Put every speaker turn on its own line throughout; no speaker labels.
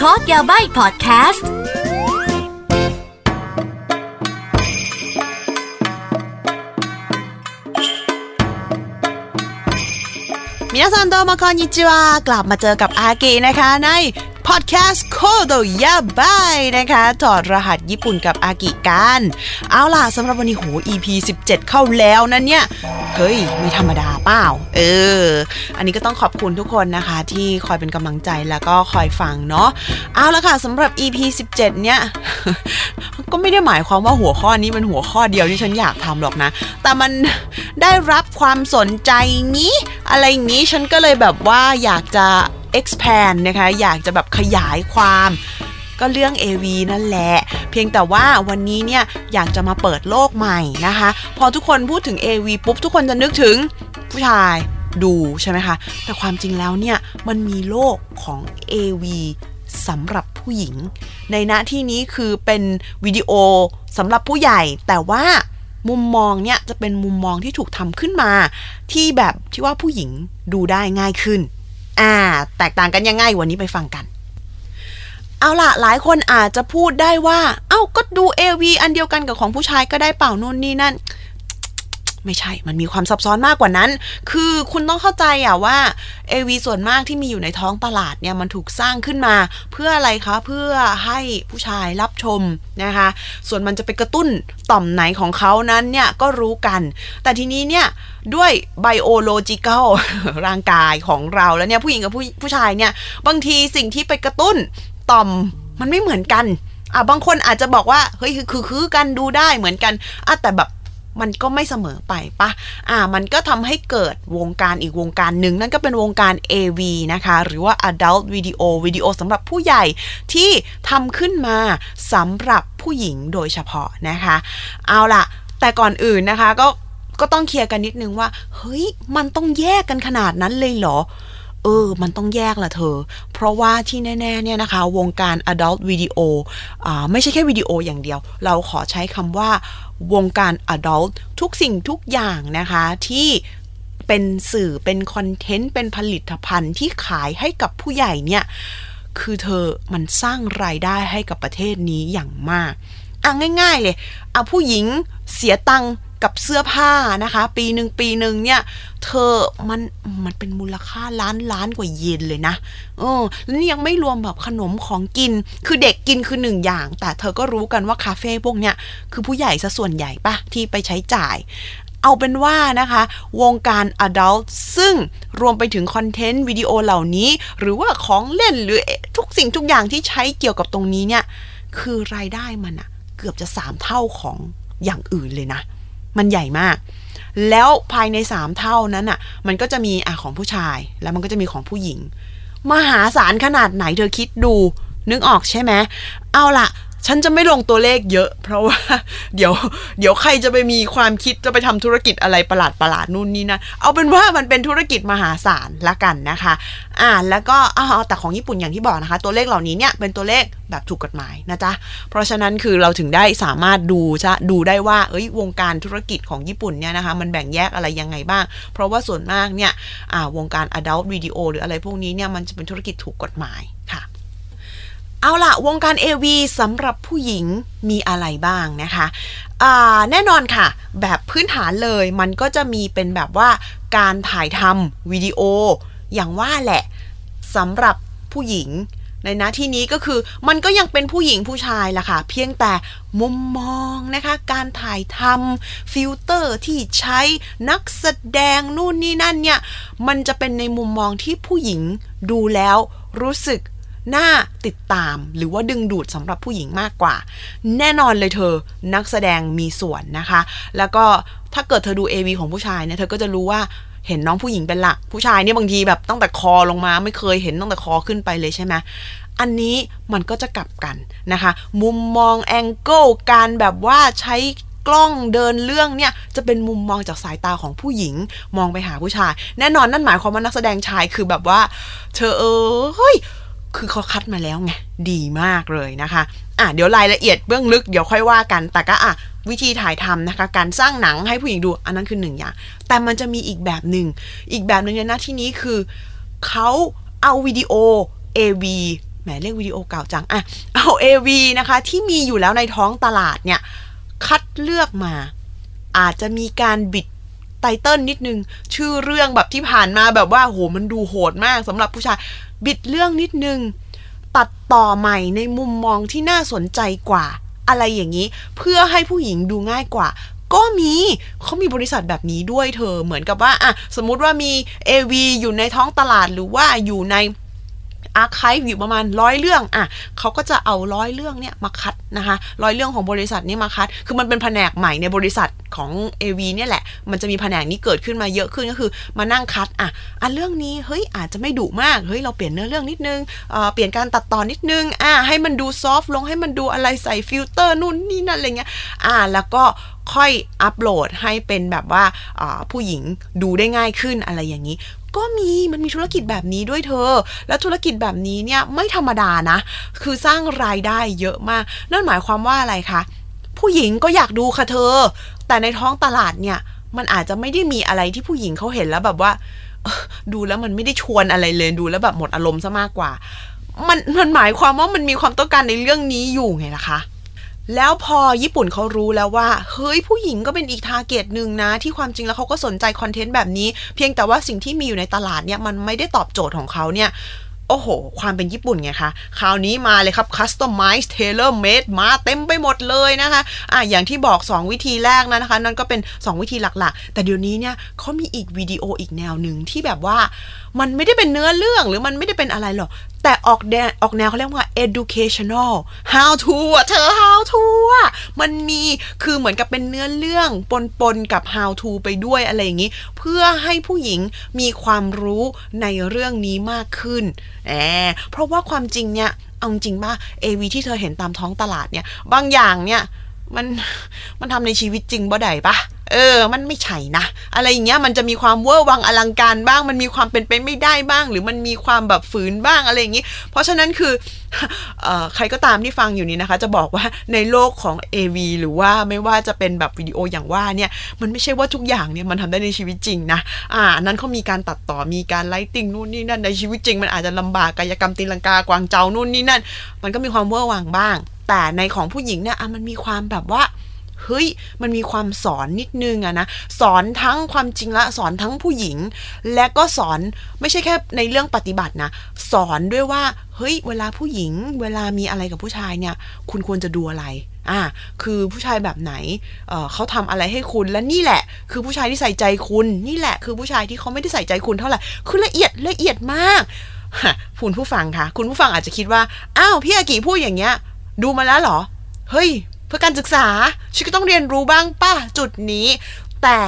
Code Yabai พอดแคสต์
みなさんどうもこんにちはกลับมาเจอกับอากินะคะ ใน พอดแคสต์コードやばいนะคะถอดรหัสญี่ปุ่นกับอากิกัน เอาล่ะสำหรับวันนี้โห EP 17 เข้าแล้วนะเนี่ย เฮ้ย ไม่ธรรมดาเปล่า เออ อันนี้ก็ต้องขอบคุณทุกคนนะคะ ที่คอยเป็นกำลังใจแล้วก็คอยฟังเนาะเอาละค่ะสำหรับ EP 17 เนี่ย ก็ไม่ได้หมายความว่าหัวข้อนี้เป็นหัวข้อเดียวที่ฉันอยากทำหรอกนะ แต่มันได้รับความสนใจงี้ อะไรงี้ฉันก็เลยแบบว่าอยากจะ expand นะคะ อยากจะแบบขยายความก็เรื่อง AV นั่นแหละ เพียงแต่ว่าวันนี้เนี่ยอยากจะมาเปิดโลกใหม่นะคะ พอทุกคนพูดถึง AV ปุ๊บ ทุกคนจะนึกถึงผู้ชายดูใช่ไหมคะ แต่ความจริงแล้วเนี่ยมันมีโลกของ AV สำหรับผู้หญิง ในณที่นี้คือเป็นวิดีโอสำหรับผู้ใหญ่ แต่ว่ามุมมองเนี่ยจะเป็นมุมมองที่ถูกทำขึ้นมา ที่แบบที่ว่าผู้หญิงดูได้ง่ายขึ้น อ่า แตกต่างกันยังไงวันนี้ไปฟังกัน เอาล่ะ หลายคนอาจจะพูดได้ว่า เอ้าก็ดู AV อันเดียวกันกับของผู้ชายก็ได้เปล่านู่นนี่นั่น ไม่ใช่ มันมีความซับซ้อนมากกว่านั้น คือคุณต้องเข้าใจอะว่า AV ส่วนมากที่มีอยู่ในท้องตลาดเนี่ยมันถูกสร้างขึ้นมา เพื่ออะไรคะ เพื่อให้ผู้ชายรับชมนะคะ ส่วนมันจะไปกระตุ้นต่อมไหนของเขานั้นเนี่ยก็รู้กัน แต่ทีนี้เนี่ยด้วยไบโอโลจิ c a l ร่างกายของเราแล้วเนี่ยผู้หญิงกับผู้ผู้ชายเนี่ยบางทีสิ่งที่ไปกระตุ้นต่อมมันไม่เหมือนกันอะบางคนอาจจะบอกว่าเฮ้ยคือคือคือกันดูได้เหมือนกันอะแต่แบบ มันก็ไม่เสมอไปปะอ่า มันก็ทำให้เกิดวงการอีกวงการหนึ่งนั่นก็เป็นวงการ AV นะคะ หรือว่า Adult Video วิดีโอสำหรับผู้ใหญ่ที่ทำขึ้นมาสำหรับผู้หญิงโดยเฉพาะนะคะ เอาล่ะ แต่ก่อนอื่นนะคะก็ก็ต้องเคลียร์กันนิดนึงว่า เฮ้ย มันต้องแยกกันขนาดนั้นเลยเหรอ เออ มันต้องแยกละเธอ เพราะว่าที่แน่ๆเนี่ยนะคะ วงการ adult video อ่าไม่ใช่แค่วิดีโออย่างเดียว เราขอใช้คำว่า วงการ adult ทุกสิ่งทุกอย่างนะคะที่เป็นสื่อเป็นคอนเทนต์เป็นผลิตภัณฑ์ที่ขายให้กับผู้ใหญ่เนี่ยคือเธอมันสร้างรายได้ให้กับประเทศนี้อย่างมากอะง่าย ๆ เลยเอาผู้หญิงเสียตังค์ กับเสื้อผ้านะคะ ปีหนึ่งปีหนึ่งเนี่ยเธอมันมันเป็นมูลค่าล้านล้านกว่าเยนเลยนะเออแล้วนี่ยังไม่รวมแบบขนมของกิน คือเด็กกินคือหนึ่งอย่าง แต่เธอก็รู้กันว่าคาเฟ่พวกเนี้ยคือผู้ใหญ่ซะส่วนใหญ่ปะที่ไปใช้จ่ายเอาเป็นว่านะคะ วงการ adult ซึ่งรวมไปถึงคอนเทนต์วิดีโอเหล่านี้ หรือว่าของเล่นหรือทุกสิ่งทุกอย่างที่ใช้เกี่ยวกับตรงนี้เนี่ย คือรายได้มันอะเกือบจะสามเท่าของอย่างอื่นเลยนะ มันใหญ่มาก แล้วภายในสามเท่านั้นอะ่ะ มันก็จะมีอะของผู้ชาย แล้วมันก็จะมีของผู้หญิง มหาศาลขนาดไหนเธอคิดดู นึกออกใช่ไหมเอาล่ะ ฉันจะไม่ลงตัวเลขเยอะ เพราะว่า เดี๋ยว เดี๋ยวใครจะไปมีความคิดจะไปทำธุรกิจอะไรประหลาดประหลาดนู่นนี่นะเอาเป็นว่ามันเป็นธุรกิจมหาศาลละกันนะคะ อ่าแล้วก็อ๋อแต่ของญี่ปุ่นอย่างที่บอกนะคะ ตัวเลขเหล่านี้เนี่ยเป็นตัวเลขแบบถูกกฎหมายนะจ๊ะเพราะฉะนั้นคือเราถึงได้สามารถดูจะดูได้ว่า เอ้ยวงการธุรกิจของญี่ปุ่นเนี่ยนะคะ มันแบ่งแยกอะไรยังไงบ้าง เพราะว่าส่วนมากเนี่ยอ่าวงการ adult video หรืออะไรพวกนี้เนี่ยมันจะเป็นธุรกิจถูกกฎหมายค่ะ เอาละวงการ AV สำหรับผู้หญิงมีอะไรบ้างนะคะแน่นอนค่ะ แบบพื้นฐานเลยมันก็จะมีเป็นแบบว่าการถ่ายทำวิดีโอ อย่างว่าแหละสำหรับผู้หญิงในน้าที่นี้ก็คือมันก็ยังเป็นผู้หญิงผู้ชายล่ะค่ะ เพียงแต่มุมมองนะคะ การถ่ายทำฟิลเตอร์ที่ใช้นักแสดงนู่นนี่นั่นเนี่ย มันจะเป็นในมุมมองที่ผู้หญิงดูแล้วรู้สึก น่าติดตามหรือว่าดึงดูดสำหรับผู้หญิงมากกว่า แน่นอนเลยเธอนักแสดงมีส่วนนะคะ แล้วก็ถ้าเกิดเธอดู AV ของผู้ชายเนี่ยเธอก็จะรู้ว่าเห็นน้องผู้หญิงเป็นหลัก ผู้ชายเนี่ยบางทีแบบตั้งแต่คอลงมาไม่เคยเห็นตั้งแต่คอขึ้นไปเลยใช่ไหมอันนี้มันก็จะกลับกันนะคะ มุมมองแองเกิลการแบบว่าใช้กล้องเดินเรื่องเนี่ยจะเป็นมุมมองจากสายตาของผู้หญิงมองไปหาผู้ชาย แน่นอนนั่นหมายความว่านักแสดงชายคือแบบว่า เธอเออเฮ้ย คือเขาคัดมาแล้วไงดีมากเลยนะคะอะเดี๋ยวรายละเอียดเบื้องลึกเดี๋ยวค่อยว่ากัน แต่ก็อะวิธีถ่ายทำนะคะ การสร้างหนังให้ผู้หญิงดูอันนั้นคือหนึ่งอย่าง แต่มันจะมีอีกแบบหนึ่งอีกแบบหนึ่งในหน้าที่นี้คือเขาเอาวิดีโอ AV แหมเรียกวิดีโอเก่าจังอะเอา AV นะคะ ที่มีอยู่แล้วในท้องตลาดเนี่ย คัดเลือกมา อาจจะมีการบิดไตเติลนิดนึง ชื่อเรื่องแบบที่ผ่านมาแบบว่าโหมันดูโหดมากสำหรับผู้ชาย บิดเรื่องนิดนึง ตัดต่อใหม่ในมุมมองที่น่าสนใจกว่า อะไรอย่างนี้ เพื่อให้ผู้หญิงดูง่ายกว่า ก็มีเขามีบริษัทแบบนี้ด้วยเธอ เหมือนกับว่าอะสมมุติว่ามี AV อยู่ในท้องตลาดหรือว่าอยู่ใน อาร์คิฟอยู่ประมาณร้อยเรื่องอะเขาก็จะเอาร้อยเรื่องเนี่ยมาคัดนะคะร้อยเรื่องของบริษัทนี้มาคัด คือมันเป็นแผนกใหม่ในบริษัทของ AV เนี่ยแหละ มันจะมีแผนกนี้เกิดขึ้นมาเยอะขึ้นก็คือมานั่งคัดอะอันเรื่องนี้เฮ้ยอาจจะไม่ดุมากเฮ้ยเราเปลี่ยนเนื้อเรื่องนิดนึงเอ่อเปลี่ยนการตัดต่อนิดนึงอะให้มันดู soft ลงให้มันดูอะไรใส่ฟิลเตอร์นู่นนี่นั่นอะไรเงี้ยอะแล้วก็ ค่อยอัปโหลดให้เป็นแบบว่าผู้หญิงดูได้ง่ายขึ้นอะไรอย่างนี้ ก็มีมันมีธุรกิจแบบนี้ด้วยเธอ แล้วธุรกิจแบบนี้เนี่ยไม่ธรรมดานะ คือสร้างรายได้เยอะมาก นั่นหมายความว่าอะไรคะผู้หญิงก็อยากดูค่ะเธอ แต่ในท้องตลาดเนี่ย มันอาจจะไม่ได้มีอะไรที่ผู้หญิงเขาเห็นแล้วแบบว่า ดูแล้วมันไม่ได้ชวนอะไรเลยดูแล้วแบบหมดอารมณ์ซะมากกว่า มันมันหมายความว่ามันมีความต้องการในเรื่องนี้อยู่ไงล่ะคะ แล้วพอญี่ปุ่นเขารู้แล้วว่า เฮ้ยผู้หญิงก็เป็นอีกทาร์เก็ตหนึ่งนะ ที่ความจริงแล้วเขาก็สนใจคอนเทนต์แบบนี้ เพียงแต่ว่าสิ่งที่มีอยู่ในตลาดเนี่ยมันไม่ได้ตอบโจทย์ของเขาเนี่ยโอ้โห ความเป็นญี่ปุ่นไงคะ คราวนี้มาเลยครับ customize tailor made มาเต็มไปหมดเลยนะคะ อะ อย่างที่บอก 2 วิธีแรกนะคะ นั่นก็เป็น 2 วิธีหลักๆ แต่เดี๋ยวนี้เนี่ยเขามีอีกวิดีโออีกแนวหนึ่งที่แบบว่า มันไม่ได้เป็นเนื้อเรื่องหรือมันไม่ได้เป็นอะไรหรอก แต่ออกแนวออกแนวเขาเรียกว่า educational how to เธอ how to มันมีคือเหมือนกับเป็นเนื้อเรื่องปนๆกับ how to ไปด้วยอะไรอย่างนี้ เพื่อให้ผู้หญิงมีความรู้ในเรื่องนี้มากขึ้นแอบเพราะว่าความจริงเนี่ยเอาจริงป่ะ AV ที่เธอเห็นตามท้องตลาดเนี่ย บางอย่างเนี่ย มันมันทำในชีวิตจริงบ่ได้ปะเออ มันไม่ใช่นะ อะไรอย่างเงี้ย มันจะมีความเวอร์วังอลังการบ้าง มันมีความเป็นไปไม่ได้บ้าง หรือมันมีความแบบฝืนบ้างอะไรอย่างงี้ เพราะฉะนั้นคือเอ่อใครก็ตามที่ฟังอยู่นี้นะคะ จะบอกว่าในโลกของ AV หรือว่าไม่ว่าจะเป็นแบบวิดีโออย่างว่าเนี่ย มันไม่ใช่ว่าทุกอย่างเนี่ยมันทำได้ในชีวิตจริงนะ อ่า นั้นเขามีการตัดต่อ มีการไลติ้งนู่นนี่นั่น ในชีวิตจริง มันอาจจะลำบากกายกรรมตีลังกากวางเจ้านู่นนี่นั่น มันก็มีความเวอร์วังบ้าง แต่ในของผู้หญิงเนี่ยอะมันมีความแบบว่าเฮ้ยมันมีความสอนนิดนึงอะนะสอนทั้งความจริงละสอนทั้งผู้หญิง และก็สอนไม่ใช่แค่ในเรื่องปฏิบัตินะสอนด้วยว่าเฮ้ยเวลาผู้หญิง เวลามีอะไรกับผู้ชายเนี่ย คุณควรจะดูอะไรอ่าคือผู้ชายแบบไหนเเขาทำอะไรให้คุณและนี่แหละ คือผู้ชายที่ใส่ใจคุณ นี่แหละ คือผู้ชายที่เขาไม่ได้ใส่ใจคุณเท่าไหร่คือละเอียดละเอียดมากคุณผู้ฟังคะคุณผู้ฟังอาจจะคิดว่าอ้าวพี่อากิพูดอย่างเงี้ย ดูมาแล้วเหรอ เฮ้ย เพื่อการศึกษาฉันก็ต้องเรียนรู้บ้างป่ะจุดนี้ แต่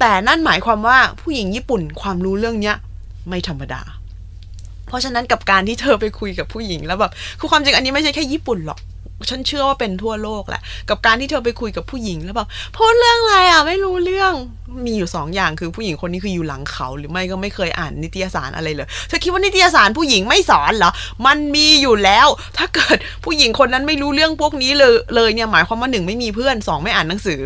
แต่นั่นหมายความว่าผู้หญิงญี่ปุ่นความรู้เรื่องเนี้ยไม่ธรรมดา เพราะฉะนั้นกับการที่เธอไปคุยกับผู้หญิงแล้วแบบคือความจริงอันนี้ไม่ใช่แค่ญี่ปุ่นหรอก ฉันเชื่อว่าเป็นทั่วโลกแหละ กับการที่เธอไปคุยกับผู้หญิงแล้วแบบพูดเรื่องอะไรอะไม่รู้เรื่องมีอยู่2ออย่างคือผู้หญิงคนนี้คืออยู่หลังเขา หรือไม่ก็ไม่เคยอ่านนิตยสารอะไรเลยเธอคิดว่านิตยสารผู้หญิงไม่สอนเหรอมันมีอยู่แล้ว ถ้าเกิดผู้หญิงคนนั้นไม่รู้เรื่องพวกนี้เลยเลยเนี่ยหมายความว่าหนึ่งไม่มีเพื่อนสองไม่อ่านหนังสือ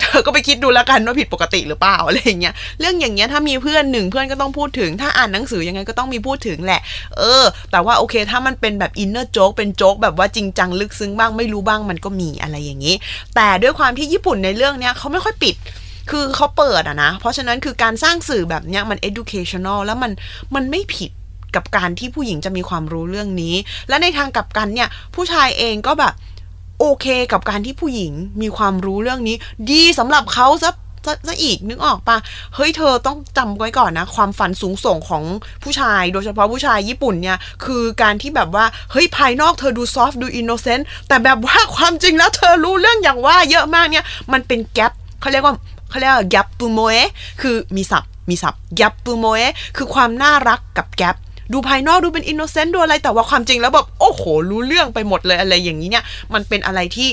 เธอก็ไปคิดดูแล้วกันว่าผิดปกติหรือเปล่าอะไรอย่างเงี้ยเรื่องอย่างเงี้ยถ้ามีเพื่อนหนึ่งเพื่อนก็ต้องพูดถึง ถ้าอ่านหนังสือยังไงก็ต้องมีพูดถึงแหละ เออ แต่ว่าโอเค ถ้ามันเป็นแบบอินเนอร์โจ๊กเป็นโจ๊กแบบว่าจริงจังลึกซึ้งบ้างไม่รู้บ้างมันก็มีอะไรอย่างงี้ แต่ด้วยความที่ญี่ปุ่นในเรื่องเนี้ยเขาไม่ค่อยปิดคือเขาเปิดอะนะ เพราะฉะนั้นคือการสร้างสื่อแบบเนี้ยมัน educational แล้วมันมันไม่ผิดกับการที่ผู้หญิงจะมีความรู้เรื่องนี้ และในทางกลับกันเนี่ยผู้ชายเองก็แบบ โอเคกับการที่ผู้หญิงมีความรู้เรื่องนี้ ดีสำหรับเขาซะซะซะอีกนึกออกปะเฮ้ยเธอต้องจำไว้ก่อนนะ ความฝันสูงส่งของผู้ชาย โดยเฉพาะผู้ชายญี่ปุ่นเนี่ย คือการที่แบบว่าเฮ้ยภายนอกเธอดู soft ดู innocent แต่แบบว่าความจริงแล้วเธอรู้เรื่องอย่างว่าเยอะมากเนี่ย มันเป็น gap เขาเรียกว่าเขาเรียกว่าギャップ萌え คือมีศัพท์มีศัพท์ギャップ萌え คือความน่ารักกับ gap ดูภายนอกดูเป็น innocent ดูอะไรแต่ว่าความจริงแล้วแบบโอ้โห รู้เรื่องไปหมดเลยอะไรอย่างนี้เนี่ย มันเป็นอะไรที่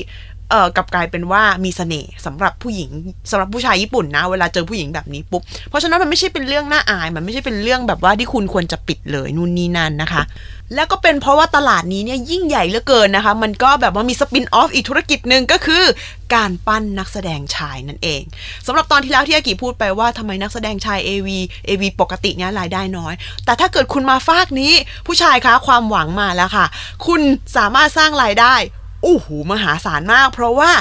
เอ่อกลับกลายเป็นว่ามีเสน่ห์สำหรับผู้หญิงสำหรับผู้ชายญี่ปุ่นนะ เวลาเจอผู้หญิงแบบนี้ปุ๊บเพราะฉะนั้นมันไม่ใช่เป็นเรื่องน่าอาย มันไม่ใช่เป็นเรื่องแบบว่าที่คุณควรจะปิดเลยนู่นนี่นั่นนะคะ แล้วก็เป็นเพราะว่าตลาดนี้เนี่ยยิ่งใหญ่เหลือเกินนะคะ มันก็แบบว่ามีสปินออฟอีกธุรกิจหนึ่งก็คือการปั้นนักแสดงชายนั่นเองสำหรับตอนที่แล้วที่อากิพูดไปว่าทำไมนักแสดงชาย AV AV ปกติเนี่ยรายได้น้อย แต่ถ้าเกิดคุณมาฟากนี้ ผู้ชายคะความหวังมาแล้วค่ะ คุณสามารถสร้างรายได้ โอ้โหมหาศาลมาก เพราะว่า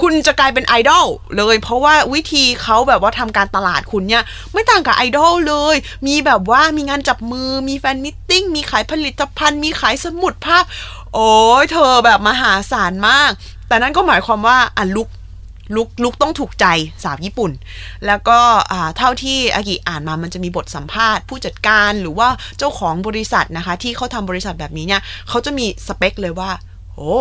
คุณจะกลายเป็นไอดอลเลย เพราะว่าวิธีเขาแบบว่าทำการตลาดคุณเนี่ย ไม่ต่างกับไอดอลเลย มีแบบว่ามีงานจับมือมี fan meeting มีขายผลิตภัณฑ์ มีขายสมุดภาพ โอ้ยเธอแบบมหาศาลมาก แต่นั่นก็หมายความว่าอะ look look look ต้องถูกใจสาวญี่ปุ่น แล้วก็เท่าที่อากิอ่านมามันจะมีบทสัมภาษณ์ ผู้จัดการหรือว่าเจ้าของบริษัทนะคะ ที่เขาทำบริษัทแบบนี้เนี่ยเขาจะมีสเปคเลยว่า โอ้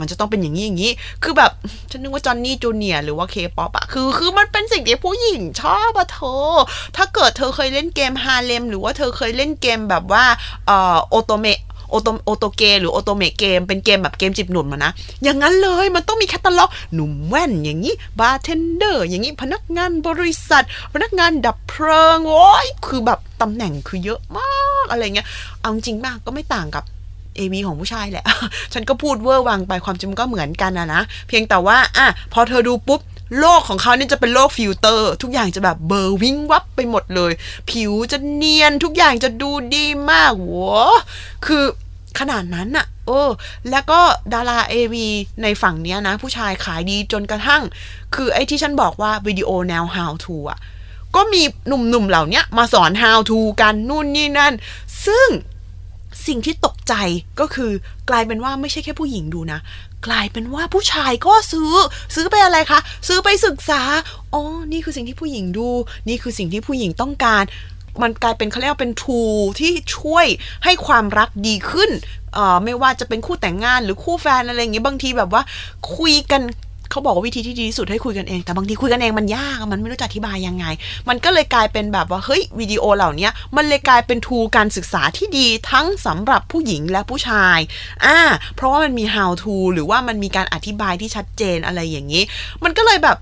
มันจะต้องเป็นอย่างนี้อย่างนี้ คือแบบฉันนึกว่า Johnny's Junior หรือว่าเคป๊อปอะคือคือมันเป็นสิ่งที่ผู้หญิงชอบอะเธอ ถ้าเกิดเธอเคยเล่นเกมฮาเลมหรือว่าเธอเคยเล่นเกมแบบว่าเอ่อโอโตเมะโอโตโอโตเกหรือโอโตเมเกมเป็นเกมแบบเกมจีบหนุ่มน่ะนะ อย่างนั้นเลยมันต้องมีแคตตาล็อก หนุ่มแว่นอย่างนี้บาร์เทนเดอร์อย่างนี้พนักงานบริษัท พนักงานดับเพลิงโอ้ยคือแบบตำแหน่งคือเยอะมากอะไรเงี้ยเอาจริงมากก็ไม่ต่างกับ AV ของผู้ชายแหละ ฉันก็พูดเวอร์วังไปความจริงก็เหมือนกันนะนะ เพียงแต่ว่าอะพอเธอดูปุ๊บโลกของเขาเนี่ยจะเป็นโลกฟิลเตอร์ ทุกอย่างจะแบบเบลอวิ้งวับไปหมดเลย ผิวจะเนียนทุกอย่างจะดูดีมากหัวคือขนาดนั้นอะเออแล้วก็ดารา AV ในฝั่งเนี้ยนะ ผู้ชายขายดีจนกระทั่ง คือไอ้ที่ฉันบอกว่าวิดีโอแนว how to อะก็มีหนุ่มๆเหล่านี้มาสอน how to กันนู่นนี่นั่น ซึ่ง สิ่งที่ตกใจก็คือกลายเป็นว่าไม่ใช่แค่ผู้หญิงดูนะ กลายเป็นว่าผู้ชายก็ซื้อ ซื้อไปอะไรคะซื้อไปศึกษาอ๋อนี่คือสิ่งที่ผู้หญิงดู นี่คือสิ่งที่ผู้หญิงต้องการ มันกลายเป็นเขาเรียกว่าเป็นทูที่ช่วยให้ความรักดีขึ้นเอ่อไม่ว่าจะเป็นคู่แต่งงานหรือคู่แฟนอะไรอย่างเงี้ยบางทีแบบว่า คุยกัน เขาบอกว่าวิธีที่ดีที่สุดให้คุยกันเอง แต่บางทีคุยกันเองมันยากมันไม่รู้จะอธิบายยังไง มันก็เลยกลายเป็นแบบว่าเฮ้ยวิดีโอเหล่านี้มันเลยกลายเป็น tool การศึกษาที่ดีทั้งสำหรับผู้หญิงและผู้ชายอ่าเพราะว่ามันมี how to หรือว่ามันมีการอธิบายที่ชัดเจนอะไรอย่างนี้ มันก็เลยแบบ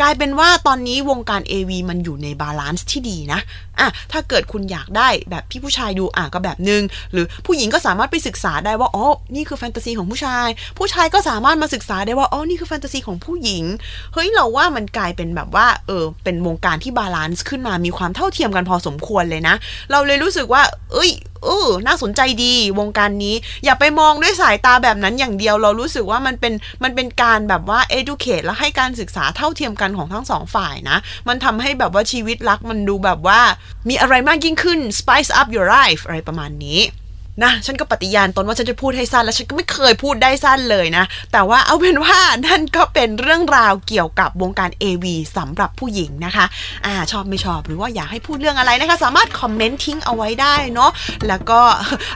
กลายเป็นว่าตอนนี้วงการ AV มันอยู่ใน balance ที่ดีนะอะถ้าเกิดคุณอยากได้แบบพี่ผู้ชายดูอะก็แบบนึง หรือผู้หญิงก็สามารถไปศึกษาได้ว่าอ๋อนี่คือแฟนตาซีของผู้ชาย ผู้ชายก็สามารถมาศึกษาได้ว่าอ๋อนี่คือแฟนตาซีของผู้หญิงเฮ้ยเราว่ามันกลายเป็นแบบว่าเออเป็นวงการที่ balance ขึ้นมามีความเท่าเทียมกันพอสมควรเลยนะ เราเลยรู้สึกว่า เอ้ย เออน่าสนใจดีวงการนี้ อย่าไปมองด้วยสายตาแบบนั้นอย่างเดียวเรารู้สึกว่ามันเป็นมันเป็นการแบบว่า educate แล้วให้การศึกษาเท่าเทียมกันของทั้งสองฝ่ายนะ มันทำให้แบบว่าชีวิตรักมันดูแบบว่า มีอะไรมากยิ่งขึ้น spice up your life อะไรประมาณนี้ นะฉันก็ปฏิญาณตนว่าฉันจะพูดให้สั้น แล้วฉันก็ไม่เคยพูดได้สั้นเลยนะ แต่ว่าเอาเป็นว่านั่นก็เป็นเรื่องราวเกี่ยวกับวงการ AV สำหรับผู้หญิงนะคะอ่าชอบไม่ชอบหรือว่าอยากให้พูดเรื่องอะไรนะคะ สามารถคอมเมนต์ทิ้งเอาไว้ได้เนาะแล้วก็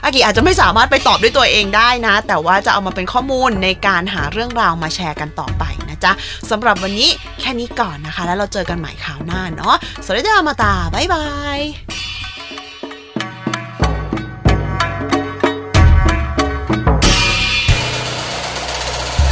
อากิอาจจะไม่สามารถไปตอบด้วยตัวเองได้นะ แต่ว่าจะเอามาเป็นข้อมูลในการหาเรื่องราวมาแชร์กันต่อไปนะจ๊ะสำหรับวันนี้แค่นี้ก่อนนะคะ แล้วเราเจอกันใหม่คราวหน้าเนาะสวัสดีจ้ามาตาบ๊ายบาย